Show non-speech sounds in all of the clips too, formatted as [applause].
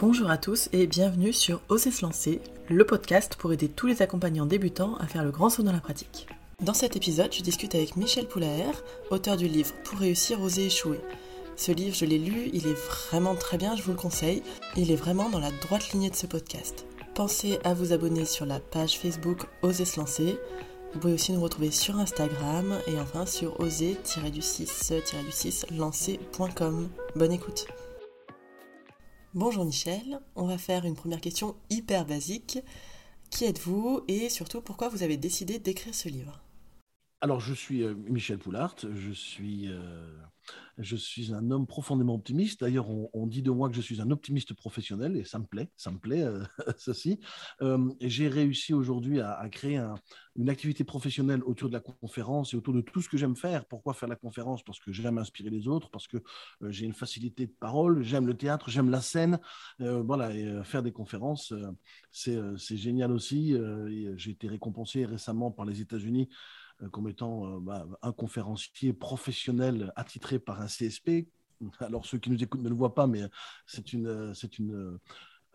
Bonjour à tous et bienvenue sur Oser se lancer, le podcast pour aider tous les accompagnants débutants à faire le grand saut dans la pratique. Dans cet épisode, je discute avec Michel Poulaer, auteur du livre Pour réussir, oser échouer. Ce livre, je l'ai lu, il est vraiment très bien, je vous le conseille. Il est vraiment dans la droite lignée de ce podcast. Pensez à vous abonner sur la page Facebook Oser se lancer. Vous pouvez aussi nous retrouver sur Instagram et enfin sur oser-du6-lancer.com. Bonne écoute. Bonjour Michel, on va faire une première question hyper basique. Qui êtes-vous et surtout pourquoi vous avez décidé d'écrire ce livre? Alors je suis euh, Michel Poulart, je suis euh, je suis un homme profondément optimiste. D'ailleurs, on, dit de moi que je suis un optimiste professionnel et ça me plaît, ça me plaît, euh, [laughs] ceci. Euh, j'ai réussi aujourd'hui à, créer une activité professionnelle autour de la conférence et autour de tout ce que j'aime faire. Pourquoi faire la conférence? Parce que j'aime inspirer les autres, parce que j'ai une facilité de parole, j'aime le théâtre, j'aime la scène. voilà, et faire des conférences, c'est génial aussi. j'ai été récompensé récemment par les États-Unis comme étant euh, bah, un conférencier professionnel attitré par un CSP. Alors ceux qui nous écoutent ne le voient pas, mais c'est une, c'est une,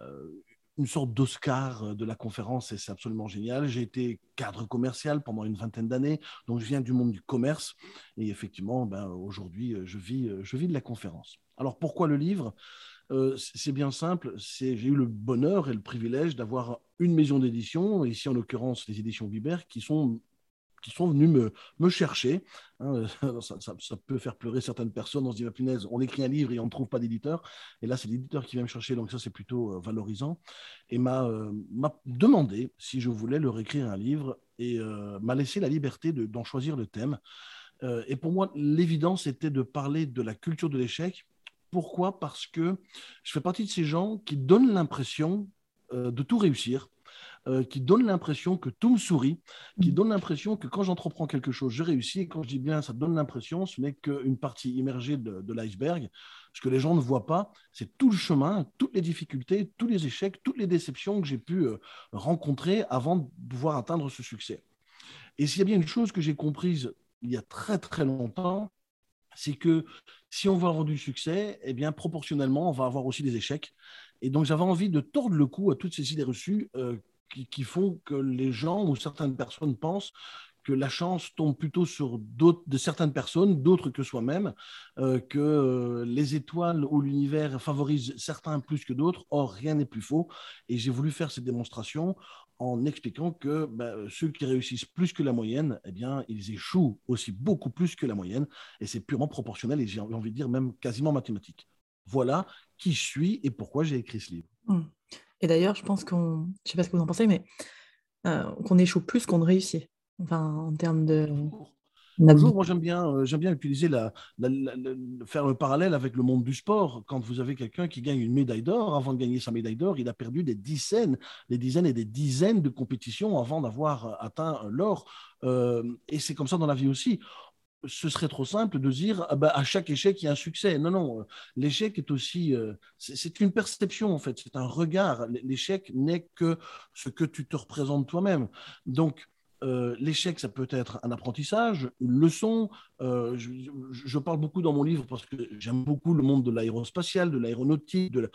euh, une sorte d'Oscar de la conférence et c'est absolument génial. J'ai été cadre commercial pendant une vingtaine d'années, donc je viens du monde du commerce et effectivement, ben, aujourd'hui, je vis, je vis de la conférence. Alors pourquoi le livre? C'est bien simple, j'ai eu le bonheur et le privilège d'avoir une maison d'édition, ici en l'occurrence les éditions Vibert, qui sont qui sont venus me, me chercher. Hein, ça, ça, peut faire pleurer certaines personnes. On se dit, la punaise, on écrit un livre et on ne trouve pas d'éditeur. Et là, c'est l'éditeur qui vient me chercher, donc ça, c'est plutôt euh, valorisant. Et euh, m'a demandé si je voulais leur écrire un livre et euh, m'a laissé la liberté d'en choisir le thème. et pour moi, l'évidence était de parler de la culture de l'échec. Pourquoi? Parce que je fais partie de ces gens qui donnent l'impression de tout réussir euh, qui donne l'impression que tout me sourit, qui mm. donne l'impression que quand j'entreprends quelque chose, je réussis. Et quand je dis bien, ça donne l'impression, ce n'est qu'une partie immergée de, l'iceberg. Ce que les gens ne voient pas, c'est tout le chemin, toutes les difficultés, tous les échecs, toutes les déceptions que j'ai pu euh, rencontrer avant de pouvoir atteindre ce succès. Et s'il y a bien une chose que j'ai comprise il y a très très longtemps, c'est que si on veut avoir du succès, eh bien proportionnellement, on va avoir aussi des échecs. Et donc j'avais envie de tordre le cou à toutes ces idées reçues euh, qui, font que les gens ou certaines personnes pensent que la chance tombe plutôt sur de certaines personnes, d'autres que soi-même, euh, que euh, les étoiles ou l'univers favorisent certains plus que d'autres. Or, rien n'est plus faux. Et j'ai voulu faire cette démonstration en expliquant que ben, ceux qui réussissent plus que la moyenne, eh bien, ils échouent aussi beaucoup plus que la moyenne. Et c'est purement proportionnel et j'ai envie de dire même quasiment mathématique. Voilà qui je suis et pourquoi j'ai écrit ce livre. Mmh. Et d'ailleurs, je pense qu'on, je sais pas ce que vous en pensez, mais euh, qu'on échoue plus qu'on ne réussit. Enfin, en termes de. Bonjour, moi j'aime bien, euh, j'aime bien utiliser la, faire le parallèle avec le monde du sport. Quand vous avez quelqu'un qui gagne une médaille d'or, avant de gagner sa médaille d'or, il a perdu des dizaines, des dizaines et des dizaines de compétitions avant d'avoir atteint l'or. Euh, et c'est comme ça dans la vie aussi ce serait trop simple de dire ah bah, à chaque échec il y a un succès. Non, non, euh, l'échec est aussi, euh, c'est une perception en fait, c'est un regard. L'échec n'est que ce que tu te représentes toi-même. Donc, euh, l'échec, ça peut être un apprentissage, une leçon. Euh, je, parle beaucoup dans mon livre parce que j'aime beaucoup le monde de l'aérospatial, de l'aéronautique, de,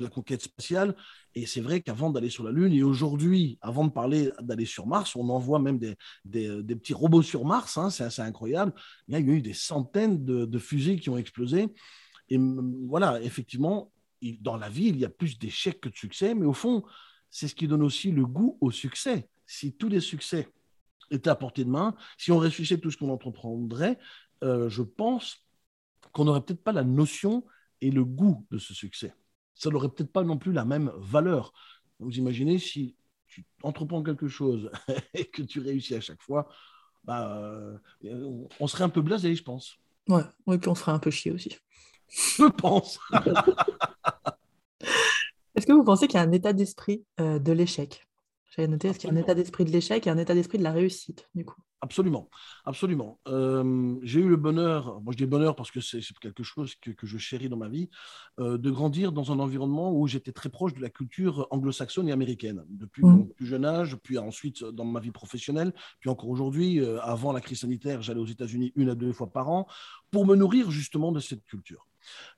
la conquête spatiale. Et c'est vrai qu'avant d'aller sur la Lune, et aujourd'hui, avant de parler d'aller sur Mars, on envoie même des, petits robots sur Mars, hein, c'est assez incroyable. Il y a eu des centaines de, de fusées qui ont explosé. Et voilà, effectivement, dans la vie, il y a plus d'échecs que de succès, mais au fond, c'est ce qui donne aussi le goût au succès si tous les succès étaient à portée de main, si on réfléchissait tout ce qu'on entreprendrait, euh, je pense qu'on n'aurait peut-être pas la notion et le goût de ce succès. Ça n'aurait peut-être pas non plus la même valeur. Vous imaginez si tu entreprends quelque chose [laughs] et que tu réussis à chaque fois, bah, euh, on serait un peu blasé, je pense. Ouais, et puis on serait un peu chier aussi. [laughs] Je pense. [laughs] Est-ce que vous pensez qu'il y a un état d'esprit euh, de l'échec? J'avais noté, est-ce qu'il y a un état d'esprit de l'échec et un état d'esprit de la réussite, du coup Absolument, absolument. Euh, j'ai eu le bonheur, moi je dis bonheur parce que c'est quelque chose que, je chéris dans ma vie, euh, de grandir dans un environnement où j'étais très proche de la culture anglo-saxonne et américaine, depuis mmh. mon plus jeune âge, puis ensuite dans ma vie professionnelle, puis encore aujourd'hui, euh, avant la crise sanitaire, j'allais aux États-Unis une à deux fois par an pour me nourrir justement de cette culture.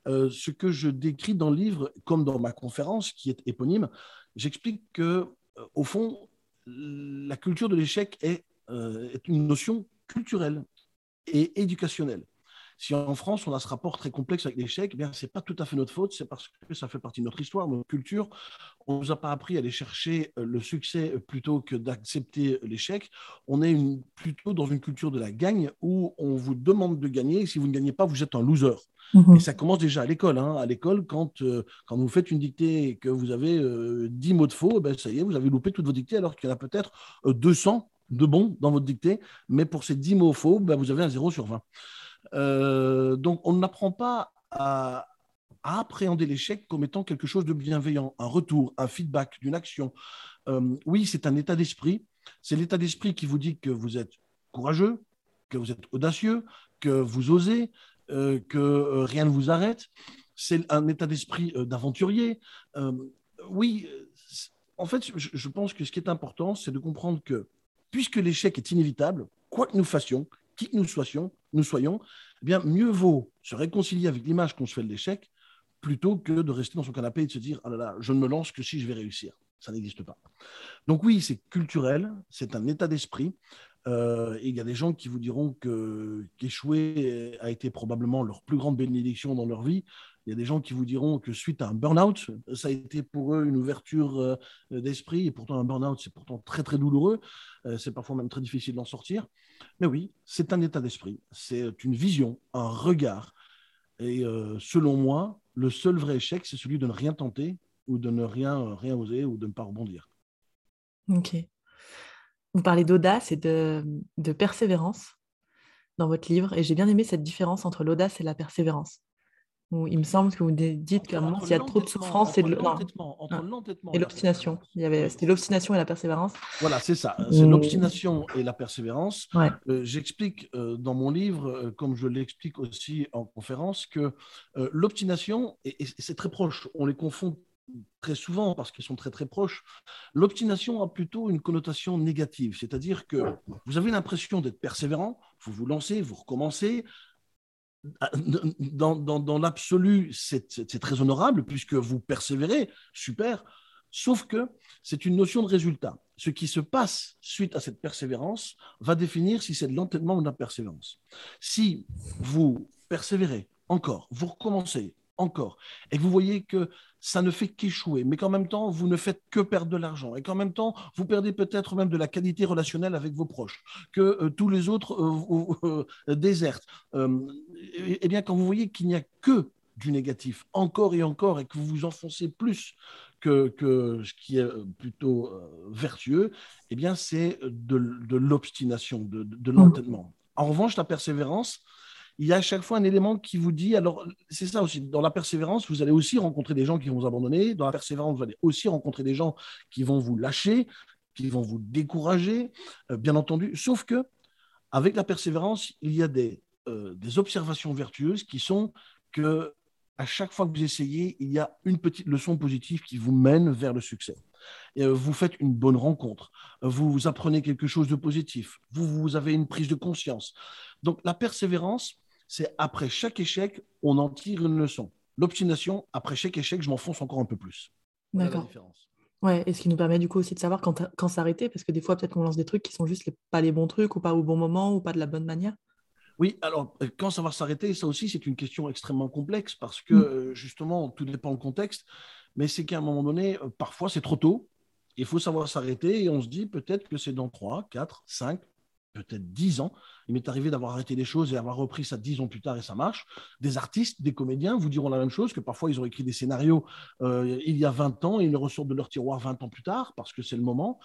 ce que je décris dans le livre, comme dans ma conférence qui est éponyme, j'explique que, au fond, la culture de l'échec est, est une notion culturelle et éducationnelle. Si en France, on a ce rapport très complexe avec l'échec, eh bien, ce n'est pas tout à fait notre faute, c'est parce que ça fait partie de notre histoire, de notre culture. On ne nous a pas appris à aller chercher euh, le succès euh, plutôt que d'accepter l'échec. On est plutôt dans une culture de la gagne où on vous demande de gagner et si vous ne gagnez pas, vous êtes un loser. Mhm. Et ça commence déjà à l'école. Hein. À l'école, quand, euh, quand vous faites une dictée et que vous avez 10 mots de faux, eh ben, ça y est, vous avez loupé toutes vos dictées alors qu'il y en a peut-être 200 de bons dans votre dictée. Mais pour ces 10 mots faux, ben, vous avez un 0 sur 20. Euh, donc, on n'apprend pas à, appréhender l'échec comme étant quelque chose de bienveillant, un retour, un feedback d'une action. Euh, oui, c'est un état d'esprit. C'est l'état d'esprit qui vous dit que vous êtes courageux, que vous êtes audacieux, que vous osez, euh, que rien ne vous arrête. C'est un état d'esprit d'aventurier. oui, en fait, je pense que ce qui est important, c'est de comprendre que puisque l'échec est inévitable, quoi que nous fassions, qui que nous soyons, nous soyons, eh bien, mieux vaut se réconcilier avec l'image qu'on se fait de l'échec plutôt que de rester dans son canapé et de se dire ah là là, je ne me lance que si je vais réussir. Ça n'existe pas. Donc oui, c'est culturel, c'est un état d'esprit. Euh, il y a des gens qui vous diront qu'échouer a été probablement leur plus grande bénédiction dans leur vie. Il y a des gens qui vous diront que suite à un burn-out, ça a été pour eux une ouverture euh, d'esprit. Et pourtant, un burn-out, c'est pourtant très, très douloureux. Euh, c'est parfois même très difficile d'en sortir. Mais oui, c'est un état d'esprit. C'est une vision, un regard. Et euh, selon moi, le seul vrai échec, c'est celui de ne rien tenter ou de ne rien, rien oser ou de ne pas rebondir. Ok. Vous parlez d'audace et de, de persévérance dans votre livre. Et j'ai bien aimé cette différence entre l'audace et la persévérance il me semble que vous dites qu'à un moment, s'il y a trop de souffrance, c'est de l'entêtement. Et l'obstination. C'était l'obstination et la persévérance. Voilà, c'est ça. C'est l'obstination et la persévérance. Euh, j'explique euh, dans mon livre, euh, comme je l'explique aussi en conférence, que l'obstination, et, et c'est très proche, on les confond très souvent parce qu'ils sont très très proches, l'obstination a plutôt une connotation négative, c'est-à-dire que vous avez l'impression d'être persévérant, vous vous lancez, vous recommencez, dans, dans, l'absolu, c'est très honorable puisque vous persévérez, super, sauf que c'est une notion de résultat. Ce qui se passe suite à cette persévérance va définir si c'est de l'entêtement ou de la persévérance. Si vous persévérez encore, vous recommencez encore, et vous voyez que ça ne fait qu'échouer, mais qu'en même temps, vous ne faites que perdre de l'argent, et qu'en même temps, vous perdez peut-être même de la qualité relationnelle avec vos proches, que euh, tous les autres euh, euh, désertent, eh bien, quand vous voyez qu'il n'y a que du négatif, encore et encore, et que vous vous enfoncez plus que, que ce qui est plutôt vertueux, eh bien, c'est de, l'obstination, de, de mmh. l'entêtement. En revanche, la persévérance, il y a à chaque fois un élément qui vous dit, alors c'est ça aussi, dans la persévérance, vous allez aussi rencontrer des gens qui vont vous abandonner, dans la persévérance, vous allez aussi rencontrer des gens qui vont vous lâcher, qui vont vous décourager, euh, bien entendu, sauf que avec la persévérance, il y a des, euh, des observations vertueuses qui sont que à chaque fois que vous essayez, il y a une petite leçon positive qui vous mène vers le succès. Euh, vous faites une bonne rencontre, vous apprenez quelque chose de positif, vous, vous avez une prise de conscience. Donc la persévérance, c'est après chaque échec, on en tire une leçon. L'obstination, après chaque échec, je m'enfonce encore un peu plus. D'accord. Ouais, et ce qui nous permet du coup aussi de savoir quand, quand s'arrêter, parce que des fois, peut-être qu'on lance des trucs qui sont juste pas les bons trucs, ou pas au bon moment, ou pas de la bonne manière. Oui, alors euh, quand ça va s'arrêter, ça aussi, c'est une question extrêmement complexe, parce que mm. euh, justement, tout dépend du contexte, mais c'est qu'à un moment donné, euh, parfois, c'est trop tôt, il faut savoir s'arrêter, et on se dit peut-être que c'est dans 3, 4, 5, peut-être dix ans. Il m'est arrivé d'avoir arrêté des choses et avoir repris ça dix ans plus tard et ça marche. Des artistes, des comédiens vous diront la même chose, que parfois ils ont écrit des scénarios euh, il y a 20 ans et ils ressortent de leur tiroir 20 ans plus tard parce que c'est le moment.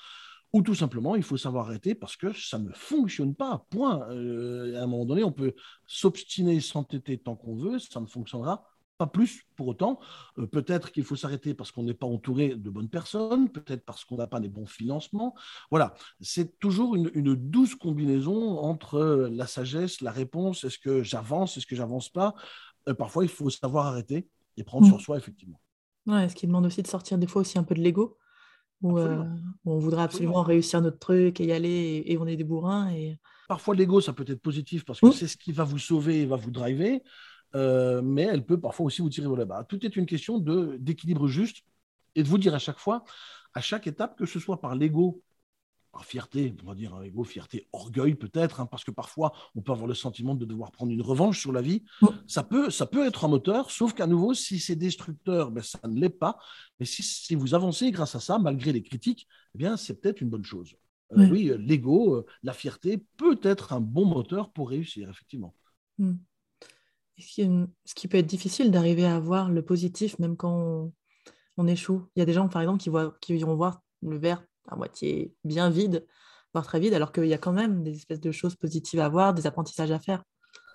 Ou tout simplement, il faut savoir arrêter parce que ça ne fonctionne pas. Point. Euh, à un moment donné, on peut s'obstiner, s'entêter tant qu'on veut, ça ne fonctionnera pas plus pour autant. Euh, peut-être qu'il faut s'arrêter parce qu'on n'est pas entouré de bonnes personnes, peut-être parce qu'on n'a pas les bons financements. Voilà, c'est toujours une, douce combinaison entre euh, la sagesse, la réponse, est-ce que j'avance, est-ce que j'avance pas? Euh, parfois, il faut savoir arrêter et prendre sur mmh. soi, effectivement. Ouais, ce qui demande aussi de sortir des fois aussi un peu de l'ego, où, on voudrait absolument réussir notre truc et y aller et, on est des bourrins. Et... Parfois, l'ego, ça peut être positif parce que mmh. c'est ce qui va vous sauver et va vous driver. Mais elle peut parfois aussi vous tirer vers le bas. Tout est une question d'équilibre juste et de vous dire à chaque fois, à chaque étape, que ce soit par l'ego par fierté, on va dire un ego, fierté, orgueil peut-être, hein, parce que parfois on peut avoir le sentiment de devoir prendre une revanche sur la vie. Ça, peut, ça peut être un moteur, sauf qu'à nouveau, si c'est destructeur, ben, ça ne l'est pas. Mais si, vous avancez grâce à ça, malgré les critiques, eh bien c'est peut-être une bonne chose. Euh, oui, l'ego, euh, la fierté peut être un bon moteur pour réussir, effectivement. Hmm. Ce qui peut être difficile d'arriver à voir le positif même quand on, échoue. Il y a des gens, par exemple, qui, voient, vont voir le verre à moitié bien vide, voire très vide, alors qu'il y a quand même des espèces de choses positives à voir, des apprentissages à faire.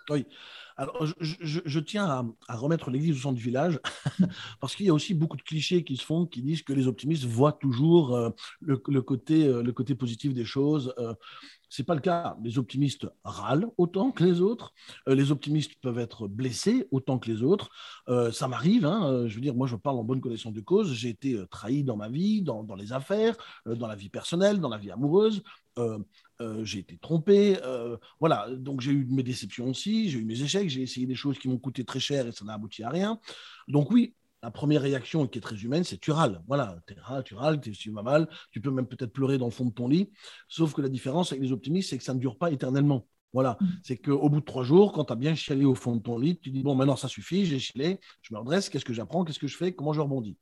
Oui. Alors, je, tiens à, remettre l'église au centre du village, [laughs] parce qu'il y a aussi beaucoup de clichés qui se font, qui disent que les optimistes voient toujours euh, le, côté, euh, le côté positif des choses. Euh, ce n'est pas le cas. Les optimistes râlent autant que les autres. Euh, les optimistes peuvent être blessés autant que les autres. Ça m'arrive. Hein, je veux dire, moi, je parle en bonne connaissance de cause. J'ai été trahi dans ma vie, dans les affaires, dans la vie personnelle, dans la vie amoureuse. J'ai été trompé. voilà. Donc, j'ai eu mes déceptions aussi. J'ai eu mes échecs. J'ai essayé des choses qui m'ont coûté très cher et ça n'a abouti à rien. Donc, oui, la première réaction qui est très humaine, c'est tu râles. Voilà, tu râles, tu vas mal, tu peux même peut-être pleurer dans le fond de ton lit. Sauf que la différence avec les optimistes, c'est que ça ne dure pas éternellement. Voilà, mm. c'est qu'au bout de trois jours, quand tu as bien chialé au fond de ton lit, tu dis bon, maintenant ça suffit, j'ai chialé, je me redresse, qu'est-ce que j'apprends, qu'est-ce que je fais, comment je rebondis?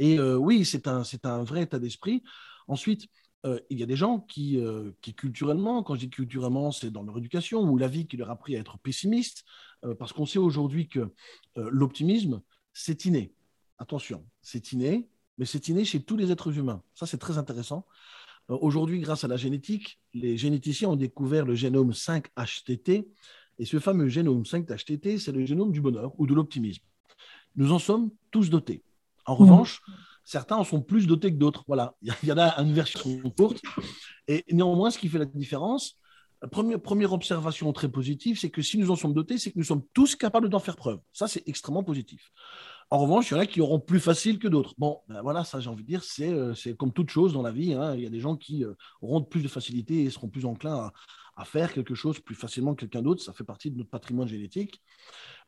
Et euh, oui, c'est un, un vrai état d'esprit. Ensuite, euh, il y a des gens qui, euh, qui, culturellement, quand je dis culturellement, c'est dans leur éducation ou la vie qui leur a appris à être pessimiste, parce qu'on sait aujourd'hui que l'optimisme, c'est inné. Attention, c'est inné, mais c'est inné chez tous les êtres humains. Ça, c'est très intéressant. Euh, aujourd'hui, grâce à la génétique, les généticiens ont découvert le génome 5-HTT. Et ce fameux génome 5-HTT, c'est le génome du bonheur ou de l'optimisme. Nous en sommes tous dotés. En revanche, certains en sont plus dotés que d'autres. Voilà, il y en a une version courte. Et néanmoins, ce qui fait la différence, Première, première observation très positive, c'est que si nous en sommes dotés, c'est que nous sommes tous capables d'en faire preuve. Ça, c'est extrêmement positif. En revanche, il y en a qui auront plus facile que d'autres. Bon, ben voilà, ça, j'ai envie de dire, c'est, euh, comme toute chose dans la vie. Hein. Il y a des gens qui euh, auront plus de facilité et seront plus enclins à, à faire quelque chose plus facilement que quelqu'un d'autre. Ça fait partie de notre patrimoine génétique.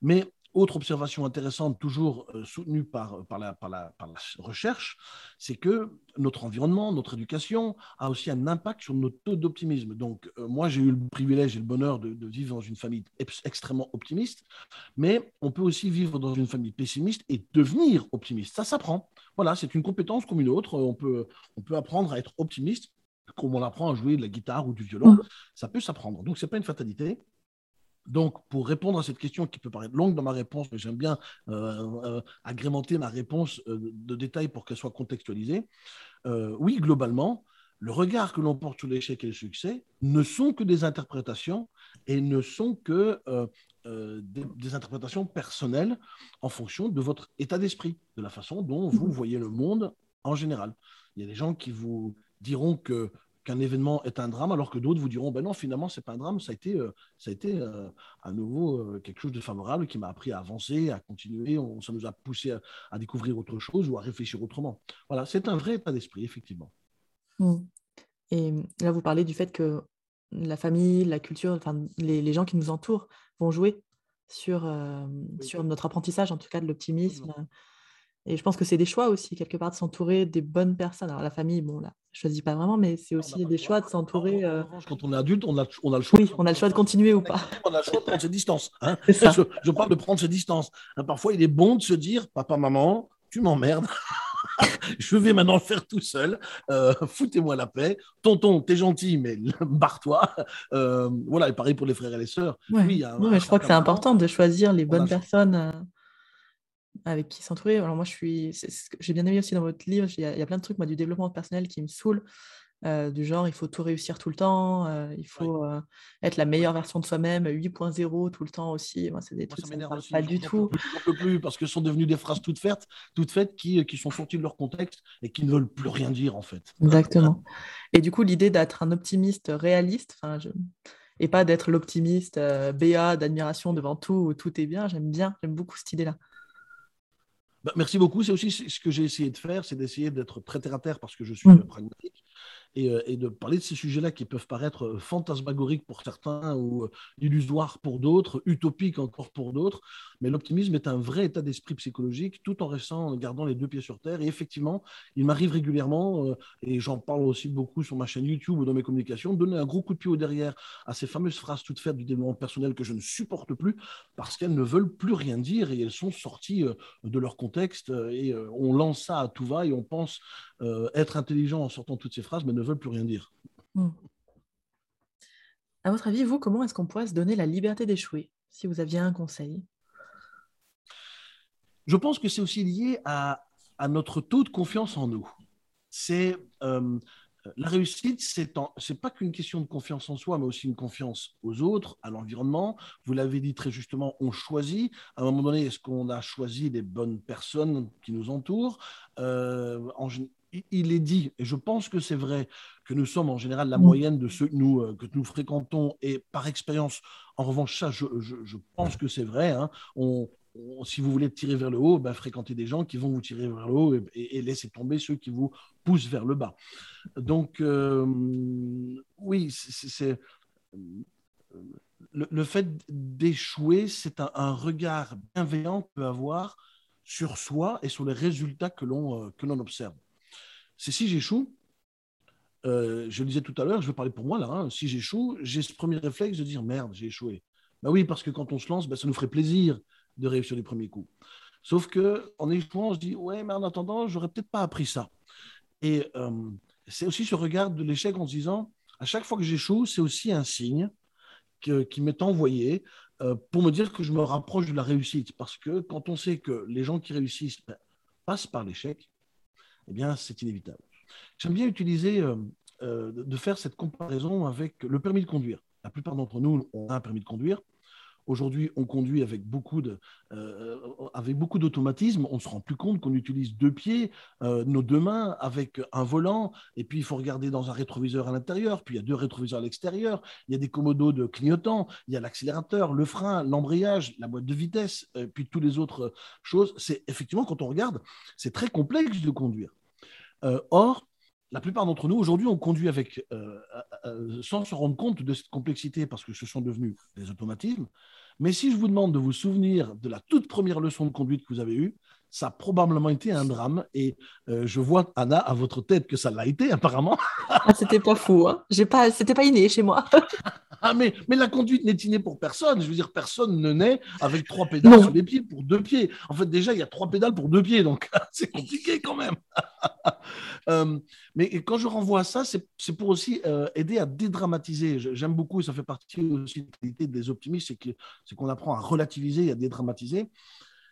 Mais autre observation intéressante, toujours euh, soutenue par, par, la, par, la, par, la, recherche, c'est que notre environnement, notre éducation a aussi un impact sur notre taux d'optimisme. Donc, euh, moi, j'ai eu le privilège et le bonheur de, vivre dans une famille extrêmement optimiste, mais on peut aussi vivre dans une famille pessimiste et devenir optimiste. Ça s'apprend. Voilà, c'est une compétence comme une autre. On peut, on peut apprendre à être optimiste comme on apprend à jouer de la guitare ou du violon. Mmh. Ça peut s'apprendre. Donc, ce n'est pas une fatalité. Donc, pour répondre à cette question qui peut paraître longue dans ma réponse, mais j'aime bien euh, euh, agrémenter ma réponse euh, de détails pour qu'elle soit contextualisée, oui, globalement, le regard que l'on porte sur l'échec et le succès ne sont que des interprétations et ne sont que des, interprétations personnelles en fonction de votre état d'esprit, de la façon dont vous mmh. voyez le monde en général. Il y a des gens qui vous diront que qu'un événement est un drame, alors que d'autres vous diront, ben non, finalement, c'est pas un drame, ça a été, euh, ça a été euh, à nouveau euh, quelque chose de favorable qui m'a appris à avancer, à continuer, on, ça nous a poussé à, découvrir autre chose ou à réfléchir autrement. Voilà, c'est un vrai état d'esprit, effectivement. Mmh. Et là, vous parlez du fait que la famille, la culture, enfin, les, les gens qui nous entourent vont jouer sur, sur notre apprentissage, en tout cas de l'optimisme. Et je pense que c'est des choix aussi, quelque part, de s'entourer des bonnes personnes. Alors, la famille, bon, là, je choisis pas vraiment, mais c'est aussi des choix de s'entourer. Euh quand on est adulte, on a, on a le choix. Oui, on a le choix de continuer ou pas. On a le choix de prendre ses distances. Hein. Je, parle de prendre ses distances. Hein, parfois, il est bon de se dire Papa, maman, tu m'emmerdes. [laughs] je vais maintenant le faire tout seul. Euh, foutez-moi la paix. Tonton, t'es gentil, mais [laughs] barre-toi. Euh, voilà, et pareil pour les frères et les sœurs. Oui, je crois que c'est important de choisir les bonnes personnes avec qui s'entourer. Alors moi, je suis, j'ai bien aimé aussi dans votre livre, il y, a, plein de trucs, moi, du développement personnel qui me saoulent, euh, du genre, il faut tout réussir tout le temps, euh, il faut euh, être la meilleure version de soi-même, 8.0 tout le temps aussi. Moi, c'est des trucs ça pas du tout. Je peux plus parce que ce sont devenues des phrases toutes faites, toutes faites qui, qui sont sorties de leur contexte et qui ne veulent plus rien dire en fait. Exactement. Et du coup, l'idée d'être un optimiste réaliste, enfin, je et pas d'être l'optimiste BA d'admiration devant tout, où tout est bien. J'aime bien, j'aime beaucoup cette idée-là. Bah, merci beaucoup. C'est aussi ce que j'ai essayé de faire, c'est d'essayer d'être très terre à terre parce que je suis mm. pragmatique et, et de parler de ces sujets-là qui peuvent paraître fantasmagoriques pour certains ou illusoires pour d'autres, utopiques encore pour d'autres. Mais l'optimisme est un vrai état d'esprit psychologique tout en restant, en gardant les deux pieds sur terre. Et effectivement, il m'arrive régulièrement, et j'en parle aussi beaucoup sur ma chaîne YouTube ou dans mes communications, de donner un gros coup de pied au derrière à ces fameuses phrases toutes faites du développement personnel que je ne supporte plus parce qu'elles ne veulent plus rien dire et elles sont sorties de leur contexte et on lance ça à tout va et on pense être intelligent en sortant toutes ces phrases mais ne veulent plus rien dire. Hmm. À votre avis, vous, comment est-ce qu'on pourrait se donner la liberté d'échouer si vous aviez un conseil? Je pense que c'est aussi lié à, à, notre taux de confiance en nous. C'est la réussite, c'est n'est pas qu'une question de confiance en soi, mais aussi une confiance aux autres, à l'environnement. Vous l'avez dit très justement, on choisit. À un moment donné, est-ce qu'on a choisi les bonnes personnes qui nous entourent? Euh, Il est dit, et je pense que c'est vrai, que nous sommes en général la mm. moyenne de ceux que nous, euh, que nous fréquentons. Et par expérience, en revanche, ça, je, pense que c'est vrai. Hein. on, si vous voulez tirer vers le haut, ben, fréquentez des gens qui vont vous tirer vers le haut et, et, laissez tomber ceux qui vous poussent vers le bas. Donc, euh, oui, c'est le, fait d'échouer, c'est un, regard bienveillant qu'on peut avoir sur soi et sur les résultats que l'on euh, que l'on observe. C'est si j'échoue, euh, je le disais tout à l'heure, je vais parler pour moi là, hein, si j'échoue, j'ai ce premier réflexe de dire merde, j'ai échoué. Ben oui, parce que quand on se lance, ben, ça nous ferait plaisir de réussir les premiers coups. Sauf que en échouant, se dit ouais, mais en attendant, j'aurais peut-être pas appris ça. Et euh, c'est aussi ce regard de l'échec en se disant à chaque fois que j'échoue, c'est aussi un signe qui m'est envoyé euh, pour me dire que je me rapproche de la réussite. Parce que quand on sait que les gens qui réussissent ben, passent par l'échec, eh bien, c'est inévitable. J'aime bien utiliser, euh, de faire cette comparaison avec le permis de conduire. La plupart d'entre nous ont un permis de conduire. Aujourd'hui, on conduit avec beaucoup de, euh, avec beaucoup d'automatisme. On ne se rend plus compte qu'on utilise deux pieds, euh, nos deux mains, avec un volant. Et puis, il faut regarder dans un rétroviseur à l'intérieur. Puis, il y a deux rétroviseurs à l'extérieur. Il y a des commodos de clignotants. Il y a l'accélérateur, le frein, l'embrayage, la boîte de vitesse, euh, puis toutes les autres choses. C'est effectivement, quand on regarde, c'est très complexe de conduire. Or, la plupart d'entre nous, aujourd'hui, on conduit avec, sans se rendre compte de cette complexité parce que ce sont devenus des automatismes. Mais si je vous demande de vous souvenir de la toute première leçon de conduite que vous avez eue, ça a probablement été un drame. Et euh, je vois, Anna, à votre tête que ça l'a été, apparemment. ah, c'était pas fou. Hein. J'ai pas, c'était pas inné chez moi. [laughs] ah, mais, mais la conduite n'est innée pour personne. Je veux dire, personne ne naît avec trois pédales sur les pieds pour deux pieds. En fait, déjà, il y a trois pédales pour deux pieds. Donc, [laughs] c'est compliqué quand même. [laughs] Euh, mais quand je renvoie à ça, c'est pour aussi euh, aider à dédramatiser. J'aime beaucoup, et ça fait partie aussi de la qualité des optimistes, c'est qu'on apprend à relativiser et à dédramatiser.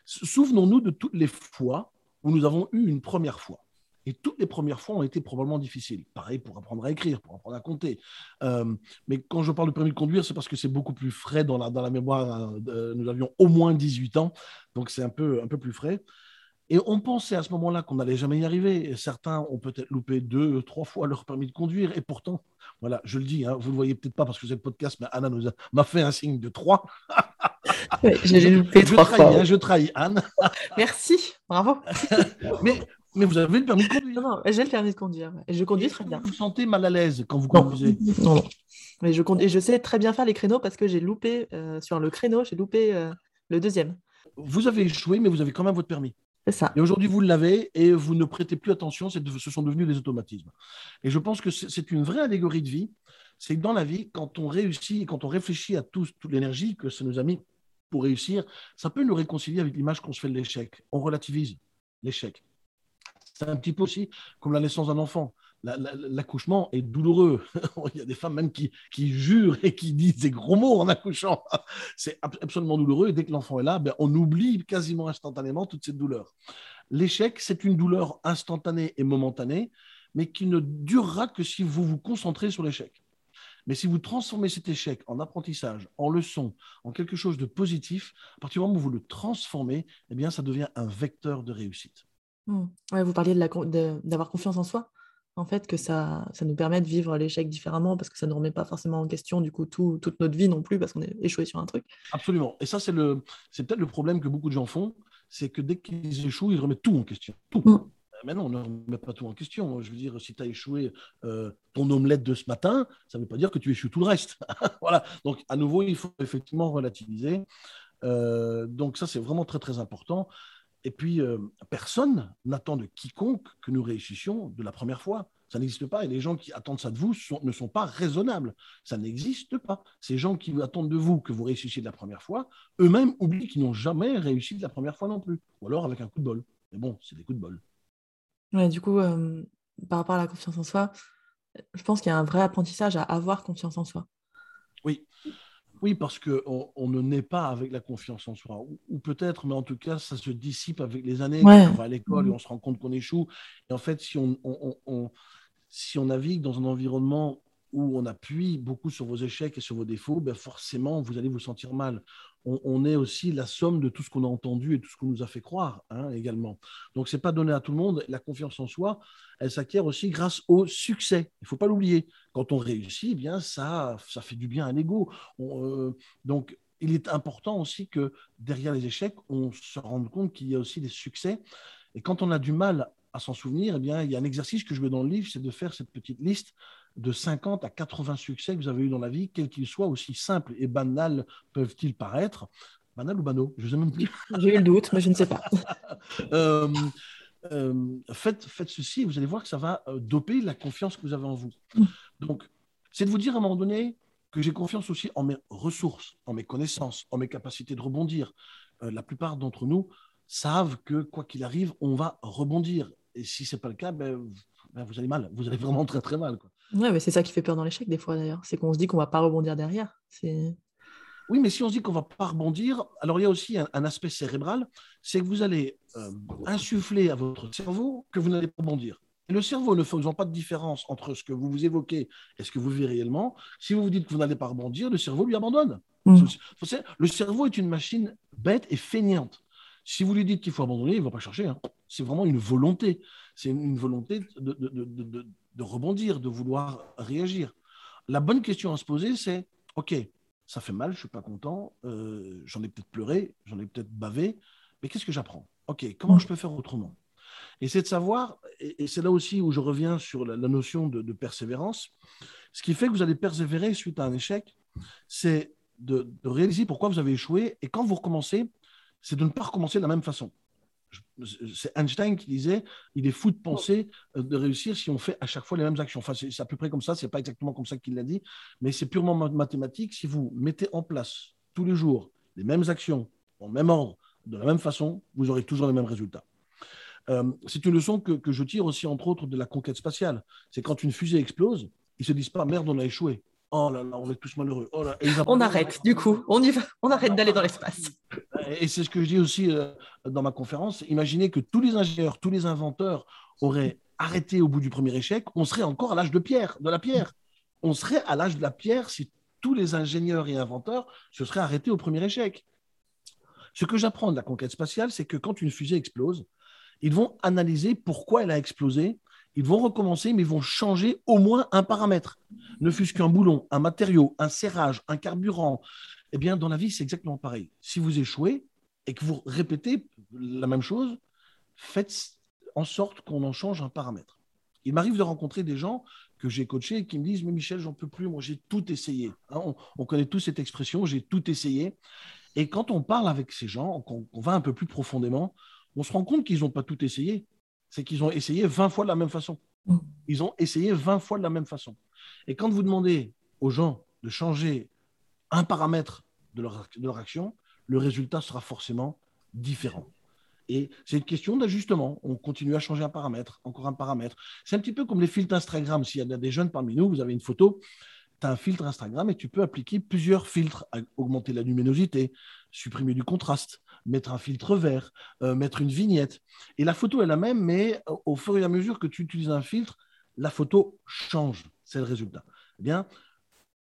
Souvenons-nous de toutes les fois où nous avons eu une première fois. Et toutes les premières fois ont été probablement difficiles. Pareil pour apprendre à écrire, pour apprendre à compter. Euh, mais quand je parle de permis de conduire, c'est parce que c'est beaucoup plus frais dans la, mémoire. nous avions au moins 18 ans, donc c'est un peu, un peu plus frais. Et on pensait à ce moment-là qu'on n'allait jamais y arriver. certains ont peut-être loupé deux, trois fois leur permis de conduire. Et pourtant, voilà, je le dis, hein, vous ne le voyez peut-être pas parce que c'est le podcast, mais Anna m'a fait un signe de trois. [laughs] J'ai loupé je trois fois. Hein, je trahis, Anne. [laughs] Merci, bravo. [laughs] mais, mais vous avez le permis de conduire Non, j'ai le permis de conduire. Et je conduis très bien. Vous vous sentez mal à l'aise quand vous conduisez Non, non. Mais je, conduis, je sais très bien faire les créneaux parce que j'ai loupé, euh, sur le créneau, j'ai loupé euh, le deuxième. Vous avez échoué, mais vous avez quand même votre permis. Ça. Et aujourd'hui, vous l'avez et vous ne prêtez plus attention, ce sont devenus des automatismes. Et je pense que c'est une vraie allégorie de vie. C'est que dans la vie, quand on réussit, quand on réfléchit à toute l'énergie que ça nous a mis pour réussir, ça peut nous réconcilier avec l'image qu'on se fait de l'échec. On relativise l'échec. C'est un petit peu aussi comme la naissance d'un enfant. L'accouchement est douloureux. [laughs] Il y a des femmes même qui, qui, jurent et qui disent des gros mots en accouchant. [laughs] C'est absolument douloureux. Et dès que l'enfant est là, ben, on oublie quasiment instantanément toute cette douleur. L'échec, c'est une douleur instantanée et momentanée, mais qui ne durera que si vous vous concentrez sur l'échec. Mais si vous transformez cet échec en apprentissage, en leçon, en quelque chose de positif, à partir du moment où vous le transformez, eh bien, ça devient un vecteur de réussite. Hmm. vous parliez d'avoir confiance en soi, en fait, que ça, ça nous permet de vivre l'échec différemment parce que ça ne remet pas forcément en question du coup toute notre vie non plus parce qu'on est échoué sur un truc. Absolument. Et ça, c'est peut-être le problème que beaucoup de gens font, c'est que dès qu'ils échouent, ils remettent tout en question. Tout. Hmm. Mais non, on ne remet pas tout en question. Je veux dire, si tu as échoué euh, ton omelette de ce matin, ça ne veut pas dire que tu échoues tout le reste. [laughs] voilà. Donc, à nouveau, il faut effectivement relativiser. Euh, donc, ça, c'est vraiment très, très important. Et puis, euh, personne n'attend de quiconque que nous réussissions de la première fois. Ça n'existe pas. Et les gens qui attendent ça de vous ne sont pas raisonnables. Ça n'existe pas. Ces gens qui attendent de vous que vous réussissiez de la première fois, eux-mêmes oublient qu'ils n'ont jamais réussi de la première fois non plus. Ou alors avec un coup de bol. Mais bon, c'est des coups de bol. Ouais, du coup, euh, par rapport à la confiance en soi, je pense qu'il y a un vrai apprentissage à avoir confiance en soi. Oui. Oui, parce qu'on on ne naît pas avec la confiance en soi. Ou, peut-être, mais en tout cas, ça se dissipe avec les années. on va à l'école et on se rend compte qu'on échoue. Et en fait, si on, on, si on navigue dans un environnement où on appuie beaucoup sur vos échecs et sur vos défauts, ben forcément, vous allez vous sentir mal on, est aussi la somme de tout ce qu'on a entendu et tout ce qu'on nous a fait croire hein, également. Donc, ce n'est pas donné à tout le monde. La confiance en soi, elle s'acquiert aussi grâce au succès. Il ne faut pas l'oublier. Quand on réussit, eh bien ça, ça fait du bien à l'ego. Euh, donc, il est important aussi que derrière les échecs, on se rende compte qu'il y a aussi des succès. Et quand on a du mal à s'en souvenir, eh bien, il y a un exercice que je mets dans le livre, c'est de faire cette petite liste de 50 à 80 succès que vous avez eu dans la vie, quels qu'ils soient, aussi simples et banals peuvent-ils paraître. Banal ou banaux Je ne sais même plus. [laughs] J'ai eu le doute, mais je ne sais pas. [laughs] Euh, euh, faites, faites ceci et vous allez voir que ça va euh, doper la confiance que vous avez en vous. Mm. Donc, c'est de vous dire à un moment donné que j'ai confiance aussi en mes ressources, en mes connaissances, en mes capacités de rebondir. la plupart d'entre nous savent que quoi qu'il arrive, on va rebondir. Et si ce n'est pas le cas, ben, ben, vous allez mal. Vous allez vraiment très très mal. Quoi. Ouais, mais c'est ça qui fait peur dans l'échec des fois d'ailleurs. C'est qu'on se dit qu'on va pas rebondir derrière. Oui, mais si on se dit qu'on va pas rebondir, alors il y a aussi un, aspect cérébral, c'est que vous allez euh, insuffler à votre cerveau que vous n'allez pas rebondir. Et le cerveau ne faisant pas de différence entre ce que vous vous évoquez et ce que vous vivez réellement, si vous vous dites que vous n'allez pas rebondir, le cerveau lui abandonne. Mmh. Le cerveau est une machine bête et feignante. Si vous lui dites qu'il faut abandonner, il ne va pas chercher. Hein. C'est vraiment une volonté. C'est une volonté de, rebondir, de vouloir réagir. La bonne question à se poser, c'est OK, ça fait mal, je ne suis pas content, euh, j'en ai peut-être pleuré, j'en ai peut-être bavé, mais qu'est-ce que j'apprends? OK, comment je peux faire autrement? Et c'est de savoir, et, c'est là aussi où je reviens sur la, notion de, persévérance, ce qui fait que vous allez persévérer suite à un échec, c'est de réaliser pourquoi vous avez échoué, et quand vous recommencez, c'est de ne pas recommencer de la même façon c'est Einstein qui disait il est fou de penser euh, de réussir si on fait à chaque fois les mêmes actions. Enfin, c'est à peu près comme ça, c'est pas exactement comme ça qu'il l'a dit, mais c'est purement mathématique. Si vous mettez en place tous les jours les mêmes actions, en même ordre, de la même façon, vous aurez toujours les mêmes résultats. Euh, c'est une leçon que, que, je tire aussi, entre autres, de la conquête spatiale. C'est quand une fusée explose, ils se disent pas merde, on a échoué. Oh là là, on est tous malheureux. Oh on arrête, du coup, on y va, on arrête d'aller dans l'espace. Et c'est ce que je dis aussi euh, dans ma conférence. Imaginez que tous les ingénieurs, tous les inventeurs auraient arrêté au bout du premier échec, on serait encore à l'âge de pierre, de la pierre. On serait à l'âge de la pierre si tous les ingénieurs et inventeurs se seraient arrêtés au premier échec. Ce que j'apprends de la conquête spatiale, c'est que quand une fusée explose, ils vont analyser pourquoi elle a explosé ils vont recommencer, mais ils vont changer au moins un paramètre. Ne fût-ce qu'un boulon, un matériau, un serrage, un carburant. Eh bien, dans la vie, c'est exactement pareil. Si vous échouez et que vous répétez la même chose, faites en sorte qu'on en change un paramètre. Il m'arrive de rencontrer des gens que j'ai coachés et qui me disent Mais Michel, j'en peux plus, moi j'ai tout essayé. Hein, on, connaît tous cette expression j'ai tout essayé. Et quand on parle avec ces gens, qu'on va un peu plus profondément, on se rend compte qu'ils n'ont pas tout essayé c'est qu'ils ont essayé 20 fois de la même façon. Mm. Ils ont essayé 20 fois de la même façon. Et quand vous demandez aux gens de changer un paramètre de leur, de leur action, le résultat sera forcément différent. Et c'est une question d'ajustement. On continue à changer un paramètre, encore un paramètre. C'est un petit peu comme les filtres Instagram. S'il y a des jeunes parmi nous, vous avez une photo, tu as un filtre Instagram et tu peux appliquer plusieurs filtres, augmenter la luminosité, supprimer du contraste, mettre un filtre vert, euh, mettre une vignette. Et la photo est la même, mais au fur et à mesure que tu utilises un filtre, la photo change. C'est le résultat. Eh bien,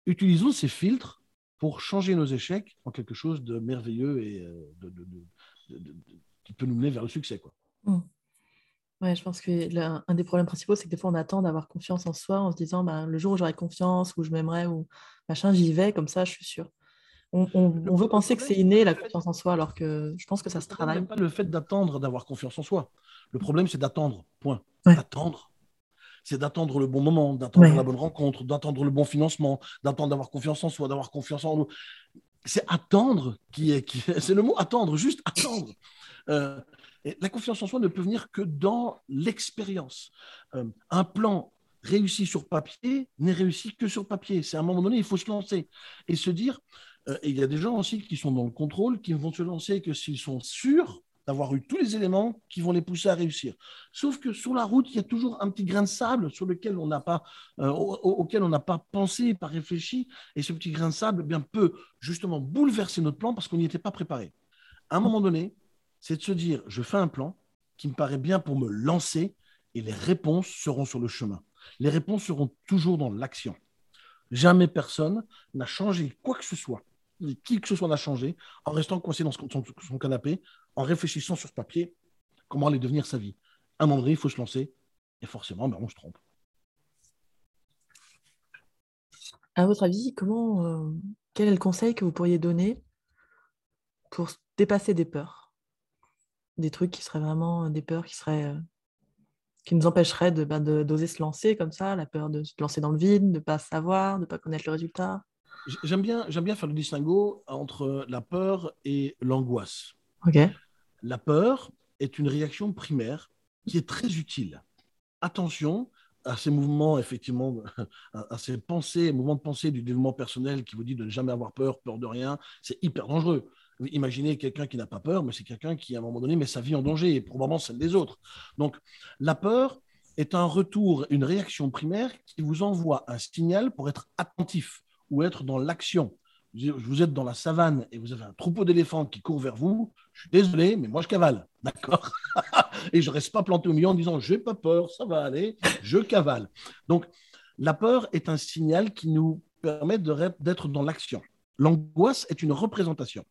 utilisons ces filtres pour changer nos échecs en quelque chose de merveilleux et euh, de, qui peut nous mener vers le succès. Quoi. Mmh. Ouais, je pense que l'un des problèmes principaux, c'est que des fois, on attend d'avoir confiance en soi en se disant bah, le jour où j'aurai confiance, où je m'aimerais, ou machin, j'y vais, comme ça, je suis sûre. on, veut penser que c'est inné la confiance en soi, alors que je pense que ça se travaille. pas le fait d'attendre d'avoir confiance en soi. Le problème, c'est d'attendre. Point. D'attendre. C'est d'attendre le bon moment, d'attendre la bonne rencontre, d'attendre le bon financement, d'attendre d'avoir confiance en soi, d'avoir confiance en nous. C'est attendre qui est, qui c'est le mot attendre, juste attendre. Euh, la confiance en soi ne peut venir que dans l'expérience. Euh, un plan réussi sur papier n'est réussi que sur papier. C'est à un moment donné, il faut se lancer et se dire. Euh, et il y a des gens aussi qui sont dans le contrôle, qui vont se lancer que s'ils sont sûrs d'avoir eu tous les éléments qui vont les pousser à réussir. Sauf que sur la route, il y a toujours un petit grain de sable sur lequel on pas, euh, auquel on n'a pas pensé, pas réfléchi, et ce petit grain de sable eh bien, peut justement bouleverser notre plan parce qu'on n'y était pas préparé. À un moment donné, c'est de se dire, je fais un plan qui me paraît bien pour me lancer, et les réponses seront sur le chemin. Les réponses seront toujours dans l'action. Jamais personne n'a changé quoi que ce soit qui que ce soit n'a changé en restant coincé dans son, canapé, en réfléchissant sur ce papier comment allait devenir sa vie. À un moment donné, il faut se lancer et forcément, ben, on se trompe. À votre avis, comment, euh, quel est le conseil que vous pourriez donner pour dépasser des peurs? Des trucs qui seraient vraiment des peurs qui seraient euh, qui nous empêcheraient de, ben, d'oser se lancer comme ça, la peur de se lancer dans le vide, de ne pas savoir, de ne pas connaître le résultat? J'aime bien, j'aime bien faire le distinguo entre la peur et l'angoisse. La peur est une réaction primaire qui est très utile. Attention à ces mouvements, effectivement, [laughs] à ces pensées, mouvements de pensée du développement personnel qui vous dit de ne jamais avoir peur, peur de rien, c'est hyper dangereux. Imaginez quelqu'un qui n'a pas peur, mais c'est quelqu'un qui, à un moment donné, met sa vie en danger, et probablement celle des autres. Donc, la peur est un retour, une réaction primaire qui vous envoie un signal pour être attentif ou être dans l'action. Vous êtes dans la savane et vous avez un troupeau d'éléphants qui court vers vous. Je suis désolé, mais moi je cavale, d'accord [laughs] Et je ne reste pas planté au milieu en disant j'ai pas peur, ça va aller, je cavale. Donc la peur est un signal qui nous permet d'être dans l'action. L'angoisse est une représentation.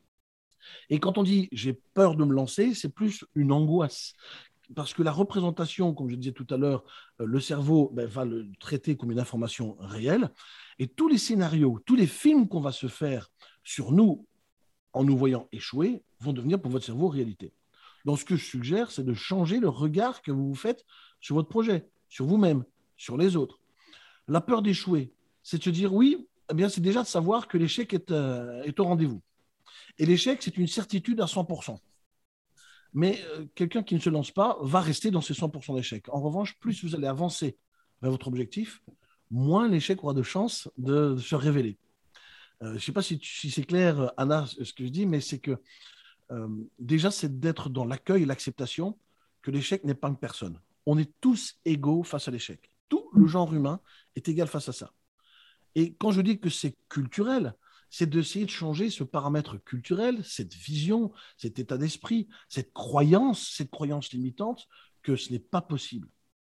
Et quand on dit j'ai peur de me lancer, c'est plus une angoisse parce que la représentation, comme je disais tout à l'heure, euh, le cerveau ben, va le traiter comme une information réelle, et tous les scénarios, tous les films qu'on va se faire sur nous en nous voyant échouer vont devenir pour votre cerveau réalité. Donc ce que je suggère, c'est de changer le regard que vous vous faites sur votre projet, sur vous-même, sur les autres. La peur d'échouer, c'est de se dire oui, eh bien c'est déjà de savoir que l'échec est, euh, est au rendez-vous. Et l'échec, c'est une certitude à 100%. Mais euh, quelqu'un qui ne se lance pas va rester dans ses 100% d'échec. En revanche, plus vous allez avancer vers votre objectif, moins l'échec aura de chances de, se révéler. Euh, je ne sais pas si, c'est clair, Anna, ce que je dis, mais c'est que euh, déjà, c'est d'être dans l'accueil et l'acceptation que l'échec n'est pas une personne. On est tous égaux face à l'échec. Tout le genre humain est égal face à ça. Et quand je dis que c'est culturel, c'est d'essayer de changer ce paramètre culturel, cette vision, cet état d'esprit, cette croyance, cette croyance limitante que ce n'est pas possible.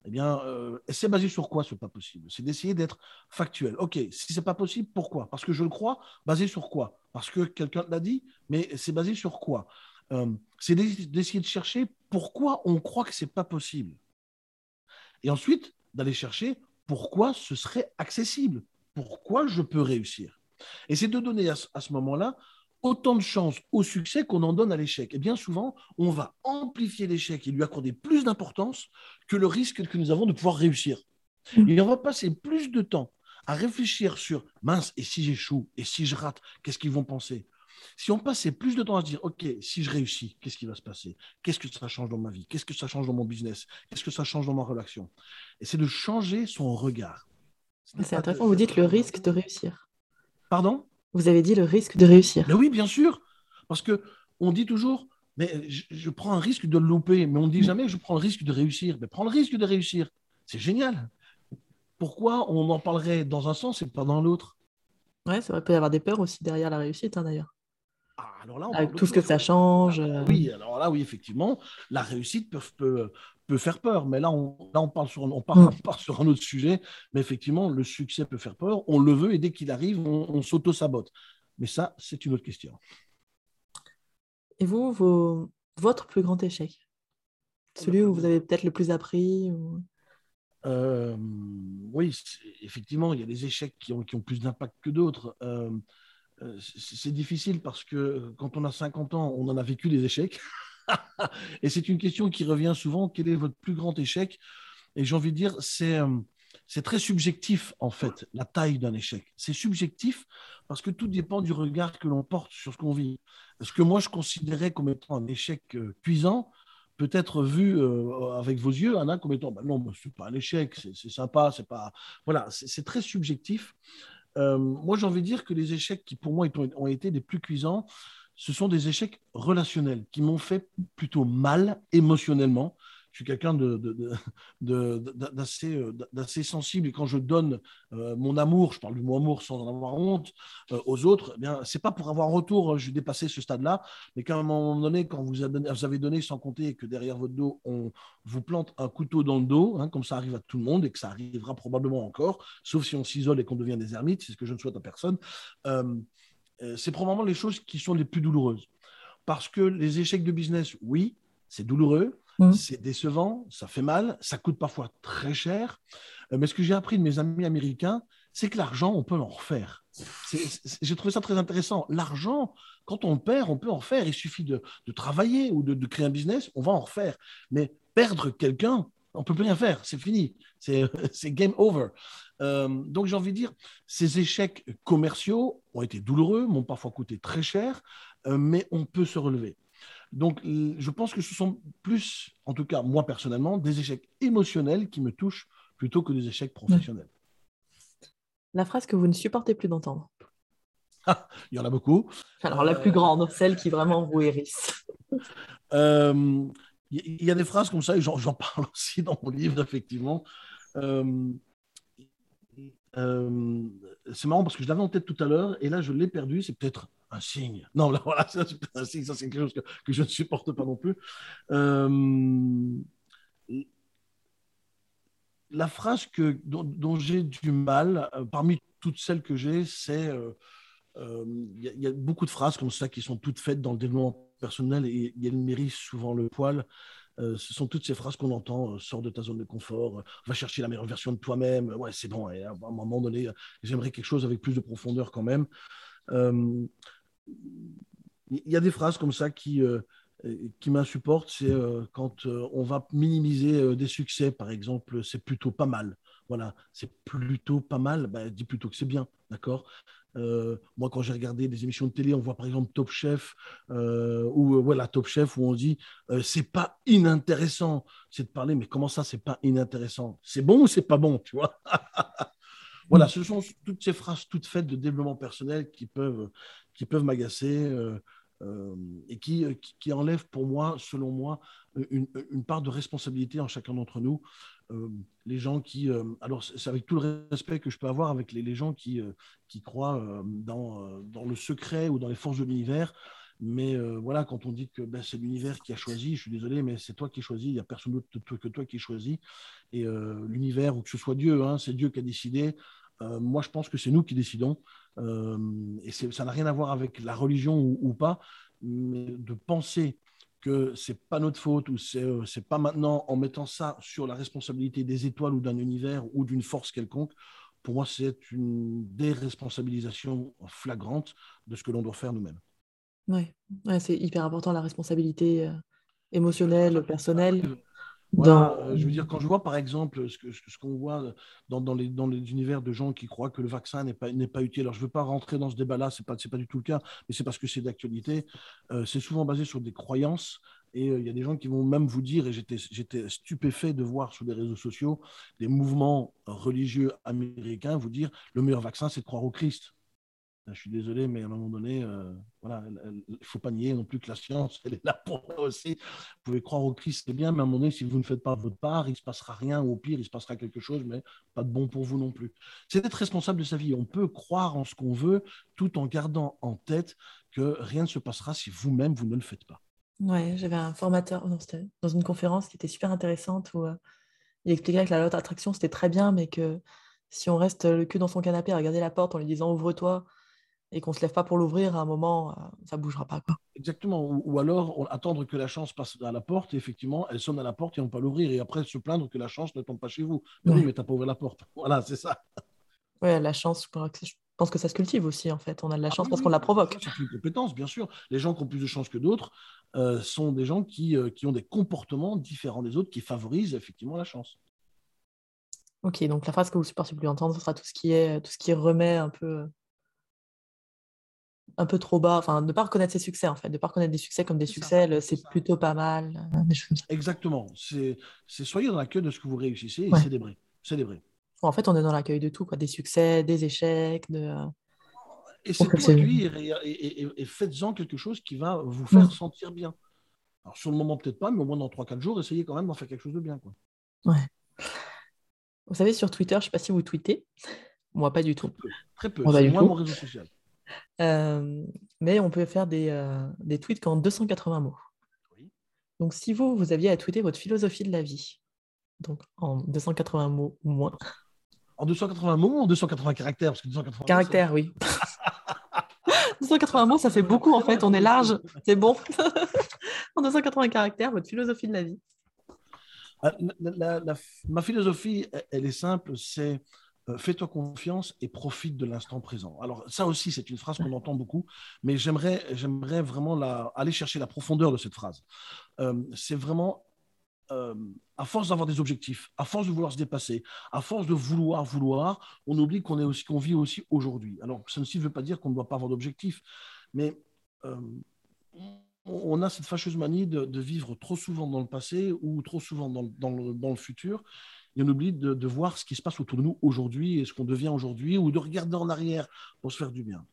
Eh bien, euh, c'est basé sur quoi ce pas possible? C'est d'essayer d'être factuel. Ok, si c'est pas possible, pourquoi? Parce que je le crois. Basé sur quoi? Parce que quelqu'un l'a dit, mais c'est basé sur quoi? Euh, C'est d'essayer de chercher pourquoi on croit que c'est pas possible. Et ensuite, d'aller chercher pourquoi ce serait accessible. Pourquoi je peux réussir et c'est de donner à, ce moment-là autant de chances au succès qu'on en donne à l'échec. Et bien souvent, on va amplifier l'échec et lui accorder plus d'importance que le risque que nous avons de pouvoir réussir. Mm. Et on va passer plus de temps à réfléchir sur mince, et si j'échoue, et si je rate, qu'est-ce qu'ils vont penser? Si on passait plus de temps à se dire, OK, si je réussis, qu'est-ce qui va se passer? Qu'est-ce que ça change dans ma vie? Qu'est-ce que ça change dans mon business? Qu'est-ce que ça change dans ma relation? Et c'est de changer son regard. C'est intéressant, vous dites le risque de réussir. Pardon? Vous avez dit le risque de réussir. Mais oui, bien sûr. Parce que on dit toujours, mais je, prends un risque de le louper, mais on ne dit mm. jamais je prends le risque de réussir. Mais prends le risque de réussir. C'est génial. Pourquoi on en parlerait dans un sens et pas dans l'autre? Ouais, il peut y avoir des peurs aussi derrière la réussite, hein, d'ailleurs. Ah, alors là, Avec tout ce que ça change. Euh. Oui, alors là, oui, effectivement, la réussite peut, peut, peut faire peur. Mais là, on, là, on, parle sur, on, mm. sur un autre sujet. Mais effectivement, le succès peut faire peur. On le veut et dès qu'il arrive, on, s'auto-sabote. Mais ça, c'est une autre question. Et vous, vos, votre plus grand échec? Celui où vous avez peut-être le plus appris euh, Oui, effectivement, il y a des échecs qui ont, qui ont plus d'impact que d'autres. Euh, c'est difficile parce que quand on a 50 ans, on en a vécu des échecs. [laughs] et c'est une question qui revient souvent. Quel est votre plus grand échec? Et j'ai envie de dire, c'est c'est très subjectif, en fait, la taille d'un échec. C'est subjectif parce que tout dépend du regard que l'on porte sur ce qu'on vit. Ce que moi, je considérais comme étant un échec euh, cuisant, peut être vu euh, avec vos yeux, Anna, comme étant, bah non, ce n'est pas un échec, c'est sympa, c'est pas... Voilà, c'est très subjectif. Euh, moi, j'ai envie de dire que les échecs qui, pour moi, ont été les plus cuisants, ce sont des échecs relationnels qui m'ont fait plutôt mal émotionnellement. Je suis quelqu'un d'assez de, de, sensible. Et quand je donne euh, mon amour, je parle du mot amour sans en avoir honte, euh, aux autres, eh bien, c'est pas pour avoir un retour, hein, je vais dépasser ce stade-là, mais qu'à un moment donné, quand vous avez donné, sans compter que derrière votre dos, on vous plante un couteau dans le dos, hein, comme ça arrive à tout le monde et que ça arrivera probablement encore, sauf si on s'isole et qu'on devient des ermites, c'est ce que je ne souhaite à personne, euh, c'est probablement les choses qui sont les plus douloureuses. Parce que les échecs de business, oui, c'est douloureux, Mm. C'est décevant, ça fait mal, ça coûte parfois très cher. Euh, mais ce que j'ai appris de mes amis américains, c'est que l'argent, on peut en refaire. J'ai trouvé ça très intéressant. L'argent, quand on perd, on peut en faire. Il suffit de, travailler ou de, créer un business, on va en refaire. Mais perdre quelqu'un, on peut plus rien faire. C'est fini. [laughs] C'est game over. Euh, donc j'ai envie de dire, ces échecs commerciaux ont été douloureux, m'ont parfois coûté très cher, euh, mais on peut se relever. Donc, je pense que ce sont plus, en tout cas moi personnellement, des échecs émotionnels qui me touchent plutôt que des échecs professionnels. La phrase que vous ne supportez plus d'entendre ah, Il y en a beaucoup. Alors, la plus grande, celle qui vraiment vous hérisse. Euh, il y a des phrases comme ça, et j'en parle [laughs] aussi dans mon livre, effectivement. Euh, euh, c'est marrant parce que je l'avais en tête tout à l'heure, et là, je l'ai perdu. C'est peut-être un signe. [laughs] Non, là, voilà, c'est un signe, ça, c'est quelque chose que, je ne supporte pas non plus. Euh, la phrase que, dont, j'ai du mal, parmi toutes celles que j'ai, c'est. Il y, a beaucoup de phrases comme ça qui sont toutes faites dans le développement personnel et, et méritent souvent le poil. ce sont toutes ces phrases qu'on entend sors de ta zone de confort, va chercher la meilleure version de toi-même. Ouais, c'est bon. À un moment donné, j'aimerais quelque chose avec plus de profondeur quand même il y a des phrases comme ça qui, euh, qui m'insupportent. C'est euh, quand euh, on va minimiser des succès, par exemple, c'est plutôt pas mal. Voilà, c'est plutôt pas mal. Ben, dis plutôt que c'est bien, d'accord? Moi, quand j'ai regardé des émissions de télé, on voit par exemple Top Chef ou voilà Top Chef où on dit c'est pas inintéressant, c'est de parler, mais comment ça c'est pas inintéressant? C'est bon ou c'est pas bon, tu vois? [laughs] Voilà, ce sont toutes ces phrases toutes faites de développement personnel qui peuvent, qui peuvent m'agacer euh, euh, et qui, qui, enlèvent pour moi, selon moi, une, une part de responsabilité en chacun d'entre nous. Euh, les gens qui, alors c'est avec tout le respect que je peux avoir avec les, les gens qui, qui croient dans, dans, le secret ou dans les forces de l'univers, mais voilà, quand on dit que ben, c'est l'univers qui a choisi, je suis désolé, mais c'est toi qui as choisi, il n'y a personne d'autre que toi qui as choisi. Et l'univers, ou que ce soit Dieu, hein, c'est Dieu qui a décidé. Euh, moi, je pense que c'est nous qui décidons. Euh, et ça n'a rien à voir avec la religion ou, pas, mais de penser que c'est pas notre faute ou c'est euh, pas maintenant en mettant ça sur la responsabilité des étoiles ou d'un univers ou d'une force quelconque. Pour moi, c'est une déresponsabilisation flagrante de ce que l'on doit faire nous-mêmes. Oui, ouais, c'est hyper important la responsabilité émotionnelle, personnelle. Euh, je veux dire, quand je vois par exemple ce qu'on ce, qu'on voit dans, dans, les, dans les univers de gens qui croient que le vaccin n'est pas, pas utile, alors je ne veux pas rentrer dans ce débat-là, ce n'est pas, pas du tout le cas, mais c'est parce que c'est d'actualité. Euh, c'est souvent basé sur des croyances et euh, il y a des gens qui vont même vous dire, et j'étais stupéfait de voir sur les réseaux sociaux des mouvements religieux américains vous dire le meilleur vaccin, c'est de croire au Christ. Je suis désolé, mais à un moment donné, euh, voilà, il ne faut pas nier non plus que la science, [laughs] elle est là pour ça aussi. Vous pouvez croire au Christ, c'est bien, mais à un moment donné, si vous ne faites pas votre part, il ne se passera rien, ou au pire, il se passera quelque chose, mais pas de bon pour vous non plus. C'est d'être responsable de sa vie. On peut croire en ce qu'on veut, tout en gardant en tête que rien ne se passera si vous-même, vous ne le faites pas. Ouais, j'avais un formateur dans une conférence qui était super intéressante où euh, il expliquait que la loi d'attraction, c'était très bien, mais que si on reste le cul dans son canapé à regarder la porte en lui disant ouvre-toi, et qu'on ne se lève pas pour l'ouvrir, à un moment, euh, ça ne bougera pas. Quoi. Exactement. Ou, alors attendre que la chance passe à la porte, et effectivement, elle sonne à la porte et on ne peut pas l'ouvrir, et après se plaindre que la chance ne tombe pas chez vous. Mais oui, mais tu n'as pas ouvert la porte. [laughs] Voilà, c'est ça. Oui, la chance, je pense que ça se cultive aussi, en fait. On a de la Ah chance oui, parce oui, qu'on la provoque. C'est une compétence, bien sûr. Les gens qui ont plus de chance que d'autres euh, sont des gens qui, euh, qui ont des comportements différents des autres qui favorisent effectivement la chance. Ok, donc la phrase que vous supportez plus entendre, ce sera tout ce qui est tout ce qui remet un peu un peu trop bas, enfin ne pas reconnaître ses succès en fait, ne pas reconnaître des succès comme des succès, c'est plutôt pas mal, des choses comme ça. Exactement. C'est soyez dans la queue de ce que vous réussissez et Ouais. célébrez. Célébrez. En fait, on est dans l'accueil de tout, quoi, des succès, des échecs, de euh, Et c'est accueillir et, et- et- et faites-en quelque chose qui va vous faire sentir bien. Alors sur le moment peut-être pas, mais au moins dans 3-4 jours, essayez quand même d'en faire quelque chose de bien. Quoi. Vous savez, sur Twitter, je ne sais pas si vous tweetez, moi pas du tout. Très peu. C'est du moins mon réseau social. Euh, mais on peut faire des, euh, des tweets qu'en 280 mots. Oui. Donc si vous, vous aviez à tweeter votre philosophie de la vie, donc en 280 mots ou moins, En 280 mots ou en 280 caractères? Parce que 280 mots, caractère, oui. [laughs] 280 mots, ça fait beaucoup en fait, on est large, c'est bon. [laughs] en 280 caractères, votre philosophie de la vie. La- la- la- ma philosophie, elle- est simple, c'est euh, fais-toi confiance et profite de l'instant présent. Alors ça aussi, c'est une phrase qu'on entend beaucoup, mais j'aimerais, j'aimerais vraiment la- aller chercher la profondeur de cette phrase. Euh, c'est vraiment, euh, à force d'avoir des objectifs, à force de vouloir se dépasser, à force de vouloir, vouloir, on oublie qu'on est aussi, qu'on vit aussi aujourd'hui. Alors ça ne veut pas dire qu'on ne doit pas avoir d'objectifs, mais euh, on a cette fâcheuse manie de, de vivre trop souvent dans le passé ou trop souvent dans le, dans le futur. Et on oublie de, de voir ce qui se passe autour de nous aujourd'hui et ce qu'on devient aujourd'hui ou de regarder en arrière pour se faire du bien.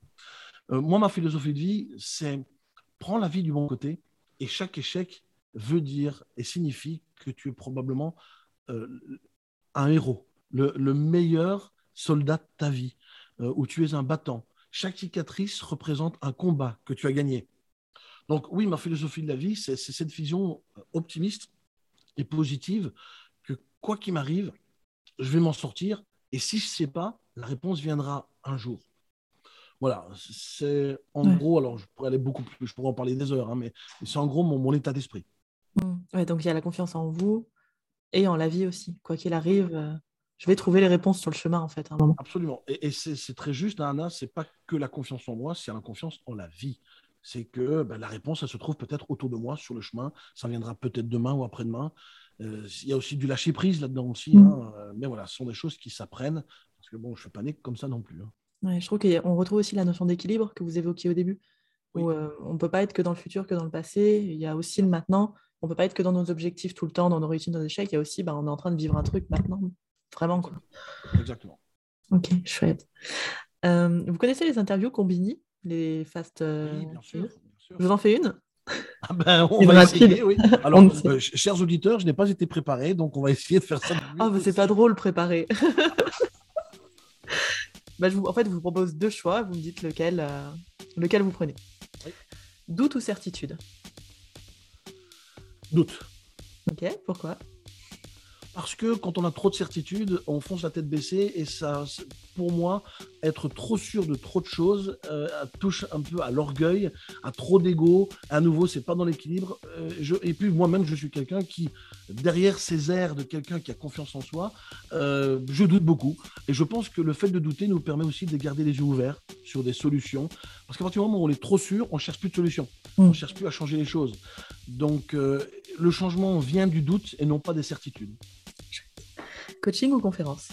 Euh, moi, ma philosophie de vie, c'est prends la vie du bon côté et chaque échec veut dire et signifie que tu es probablement euh, un héros, le, le meilleur soldat de ta vie, euh, où tu es un battant. Chaque cicatrice représente un combat que tu as gagné. Donc oui, ma philosophie de la vie, c'est cette vision optimiste et positive quoi qu'il m'arrive, je vais m'en sortir. Et si je ne sais pas, la réponse viendra un jour. Voilà, c'est en Ouais. gros, alors je pourrais aller beaucoup plus, je pourrais en parler des heures, hein, mais c'est en gros mon, mon état d'esprit. Mm. Ouais, donc il y a la confiance en vous et en la vie aussi. Quoi qu'il arrive, euh, je vais trouver les réponses sur le chemin en fait à un moment. Absolument. Et, et c'est c'est très juste, Anna, c'est pas que la confiance en moi, c'est la confiance en la vie. C'est que ben, la réponse, elle se trouve peut-être autour de moi, sur le chemin. Ça viendra peut-être demain ou après-demain. Euh, Il y a aussi du lâcher-prise là-dedans aussi. Mm. hein. Euh, Mais voilà, ce sont des choses qui s'apprennent. Parce que bon, je ne suis pas né comme ça non plus. hein. Ouais, je trouve qu'on retrouve aussi la notion d'équilibre que vous évoquiez au début, où euh, on ne peut pas être que dans le futur, que dans le passé. Il y a aussi le maintenant. On ne peut pas être que dans nos objectifs tout le temps, dans nos réussites, nos échecs. Il y a aussi, bah, on est en train de vivre un truc maintenant. Vraiment, quoi. Exactement. Ok, chouette. Euh, vous connaissez les interviews Combini, les fast euh, Oui, bien sûr. news bien sûr. Je vous en fais une Ah ben, on va essayer, oui. [laughs] Alors, euh, ch- chers auditeurs, je n'ai pas été préparé, donc on va essayer de faire ça. Ah, mais c'est pas drôle préparé. [laughs] bah, je vous, en fait, je vous propose deux choix. Vous me dites lequel, euh, lequel vous prenez. Oui. Doute ou certitude? Doute. Ok, pourquoi? Parce que quand on a trop de certitudes, on fonce la tête baissée et ça, pour moi, être trop sûr de trop de choses euh, touche un peu à l'orgueil, à trop d'ego. À nouveau, c'est pas dans l'équilibre. Euh, je- et puis moi-même, je suis quelqu'un qui, derrière ces airs de quelqu'un qui a confiance en soi, euh, je doute beaucoup. Et je pense que le fait de douter nous permet aussi de garder les yeux ouverts sur des solutions. Parce qu'à partir du moment où on est trop sûr, on cherche plus de solutions. Mm. On cherche plus à changer les choses. Donc, le changement vient du doute et non pas des certitudes. Coaching ou conférence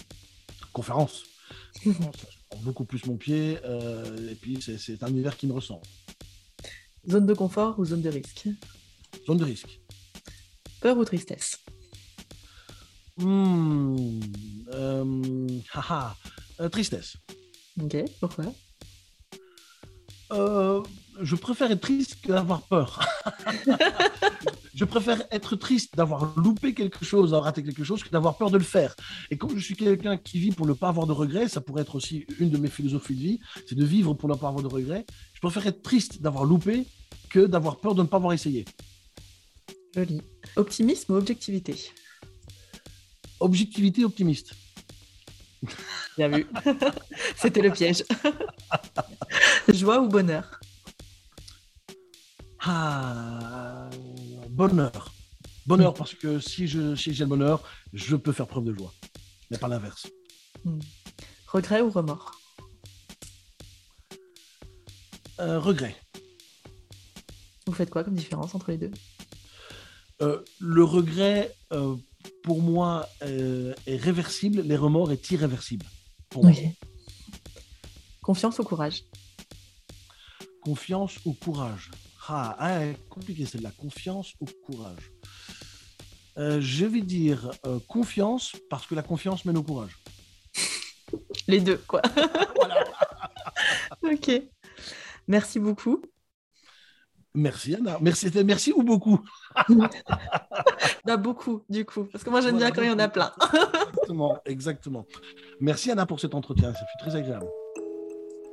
conférence. Conférence, je prends beaucoup plus mon pied, euh, et puis c'est- un univers qui me ressemble. Zone de confort ou zone de risque Zone de risque. Peur ou tristesse Hmm, euh, haha, euh, tristesse. Ok, pourquoi? Euh, je préfère être triste que d'avoir peur. [laughs] je préfère être triste d'avoir loupé quelque chose, d'avoir raté quelque chose, que d'avoir peur de le faire. Et comme je suis quelqu'un qui vit pour ne pas avoir de regrets, ça pourrait être aussi une de mes philosophies de vie, c'est de vivre pour ne pas avoir de regrets. Je préfère être triste d'avoir loupé que d'avoir peur de ne pas avoir essayé. Joli. Optimisme ou objectivité? Objectivité optimiste. Bien vu. [laughs] C'était le piège. [laughs] Joie ou bonheur? Ah, bonheur. Bonheur, parce que si j'ai le bonheur, je peux faire preuve de joie. Mais pas l'inverse. Hmm. Regret ou remords? Regret. Vous faites quoi comme différence entre les deux? Le regret, pour moi, est réversible, les remords est irréversible. Confiance ou courage? Confiance ou courage Ah, ah compliqué celle-là. Confiance ou courage euh, Je vais dire euh, confiance parce que la confiance mène au courage. Les deux, quoi. [laughs] voilà. ok. Merci beaucoup. Merci Anna. Merci, merci ou beaucoup? [laughs] Bah, Beaucoup, du coup. Parce que moi, j'aime bien quand il y en a plein. exactement, exactement. Merci Anna pour cet entretien. Ça fut très agréable.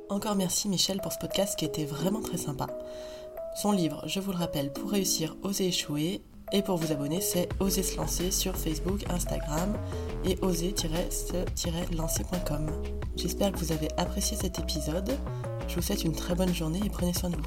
Encore merci Michel pour ce podcast qui était vraiment très sympa. Son livre, je vous le rappelle, pour réussir, oser échouer. Et pour vous abonner, c'est oser se lancer sur Facebook, Instagram et oser-se-lancer.com. J'espère que vous avez apprécié cet épisode. Je vous souhaite une très bonne journée et prenez soin de vous.